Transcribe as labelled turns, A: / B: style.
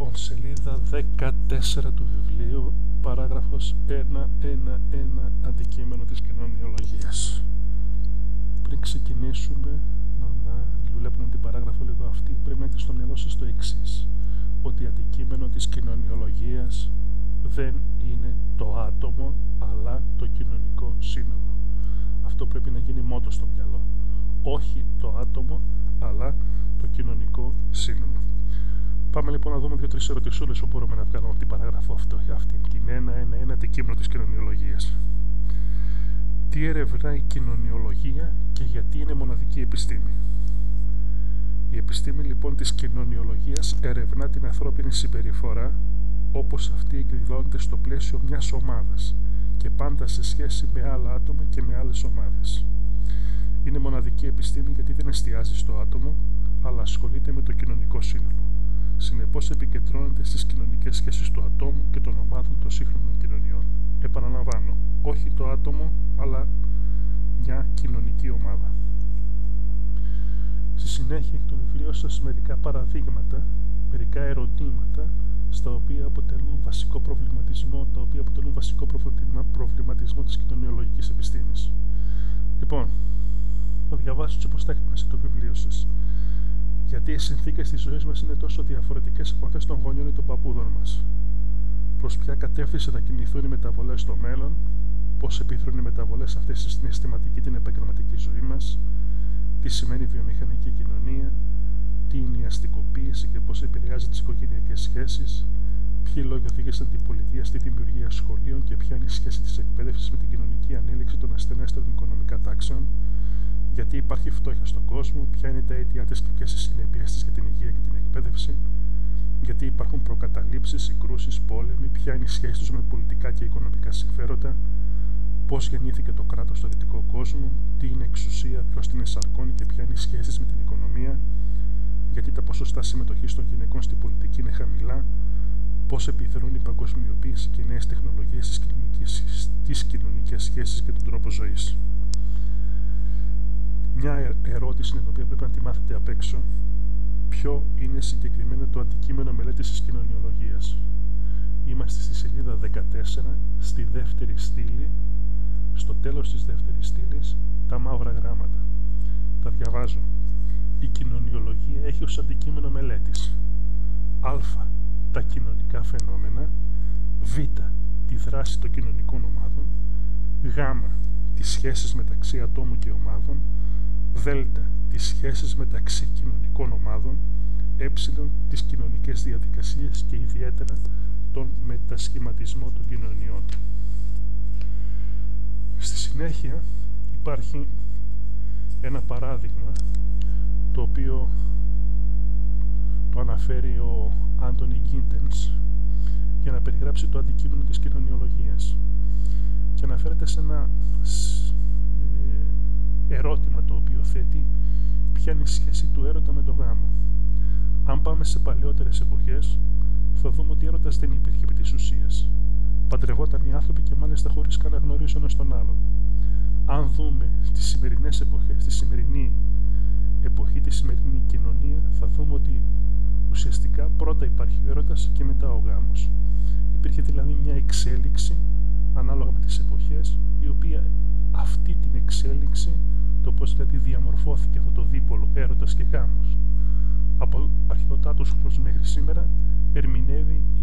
A: Λοιπόν, σελίδα 14 του βιβλίου, παράγραφος 1.1.1, αντικείμενο της κοινωνιολογίας. Πριν ξεκινήσουμε να, να δουλεύουμε την παράγραφο λίγο αυτή, πρέπει να έχετε στο μυαλό σας το εξής ότι αντικείμενο της κοινωνιολογίας δεν είναι το άτομο, αλλά το κοινωνικό σύνολο. Αυτό πρέπει να γίνει μότο στο μυαλό. Όχι το άτομο, αλλά το κοινωνικό σύνολο. Πάμε λοιπόν να δούμε δύο-τρει ερωτησούλες που μπορούμε να βγάλουμε από την παράγραφο αυτό, αυτή την ένα-ένα-ένα αντικείμενο της κοινωνιολογίας. Τι ερευνά η κοινωνιολογία και γιατί είναι μοναδική επιστήμη; Η επιστήμη λοιπόν της κοινωνιολογίας ερευνά την ανθρώπινη συμπεριφορά όπως αυτή εκδηλώνεται στο πλαίσιο μιας ομάδας και πάντα σε σχέση με άλλα άτομα και με άλλες ομάδες. Είναι μοναδική επιστήμη γιατί δεν εστιάζει στο άτομο, αλλά ασχολείται με το κοινωνικό σύνολο. Συνεπώς επικεντρώνεται στις κοινωνικές σχέσεις του ατόμου και των ομάδων των σύγχρονων κοινωνιών. Επαναλαμβάνω, όχι το άτομο, αλλά μια κοινωνική ομάδα. Στη συνέχεια έχει το βιβλίο σας μερικά παραδείγματα, μερικά ερωτήματα, στα οποία αποτελούν βασικό προβληματισμό, τα οποία αποτελούν βασικό προβληματισμό της κοινωνιολογικής επιστήμης. Λοιπόν, θα διαβάσω έτσι όπως θα έχετε μέσα το βιβλίο σας γιατί οι συνθήκες της ζωής μας είναι τόσο διαφορετικές από αυτές των γονιών ή των παππούδων μας. Προς ποια κατεύθυνση θα κινηθούν οι μεταβολές στο μέλλον, πώς επιδρούν οι μεταβολές αυτές στην αισθηματική την επαγγελματική ζωή μας, τι σημαίνει βιομηχανική κοινωνία, τι είναι η αστικοποίηση και πώς επηρεάζει τις οικογενειακές σχέσεις, ποιοι λόγοι οδήγησαν την πολιτεία στη δημιουργία σχολείων και ποια είναι η σχέση της εκπαίδευσης με την κοινωνική ανέλυξη των ασθενέστερων οικονομικά τάξεων, γιατί υπάρχει φτώχεια στον κόσμο, ποια είναι τα αίτια της και ποιες οι συνέπειε της για την υγεία και την εκπαίδευση, γιατί υπάρχουν προκαταλήψεις, συγκρούσεις, πόλεμοι, ποια είναι η σχέση τους με πολιτικά και οικονομικά συμφέροντα, πώς γεννήθηκε το κράτος στο δυτικό κόσμο, τι είναι εξουσία, ποιος την εσαρκώνει και ποια είναι οι σχέσεις με την οικονομία, γιατί τα ποσοστά συμμετοχής των γυναικών στην πολιτική είναι χαμηλά, πώς επιδρούν η παγκοσμιοποίηση και οι νέες τεχνολογίες στι κοινωνικέ σχέσει και τον τρόπο ζωής. μια ερώτηση την οποία πρέπει να τη μάθετε απ' έξω ποιο είναι συγκεκριμένα το αντικείμενο μελέτης της κοινωνιολογίας; Είμαστε στη σελίδα 14, στη δεύτερη στήλη, στο τέλος της δεύτερης στήλης, τα μαύρα γράμματα. Τα διαβάζω. Η κοινωνιολογία έχει ως αντικείμενο μελέτης Α. Τα κοινωνικά φαινόμενα Β. Τη δράση των κοινωνικών ομάδων Γ. Τις σχέσεις μεταξύ ατόμου και ομάδων Δέλτα, τις σχέσεις μεταξύ κοινωνικών ομάδων, ε, τις κοινωνικές διαδικασίες και ιδιαίτερα τον μετασχηματισμό των κοινωνιών. Στη συνέχεια υπάρχει ένα παράδειγμα το οποίο το αναφέρει ο Άντωνι Γκίντενς για να περιγράψει το αντικείμενο της κοινωνιολογίας και αναφέρεται σε ένα ερώτημα το οποίο θέτει ποια είναι η σχέση του έρωτα με το γάμο. Αν πάμε σε παλαιότερες εποχές, θα δούμε ότι έρωτας δεν υπήρχε επί της ουσίας. Παντρευόταν οι άνθρωποι και μάλιστα χωρίς καν να γνωρίζουν ένα τον άλλον. Αν δούμε στις σημερινές εποχές, στη σημερινή εποχή, τη σημερινή κοινωνία, θα δούμε ότι ουσιαστικά πρώτα υπάρχει ο έρωτας και μετά ο γάμος. Υπήρχε δηλαδή μια εξέλιξη ανάλογα με τις εποχές, η οποία αυτή την εξέλιξη το πώς δηλαδή διαμορφώθηκε αυτό το δίπολο έρωτας και γάμος από αρχαιοτάτους χρόνους μέχρι σήμερα ερμηνεύει ή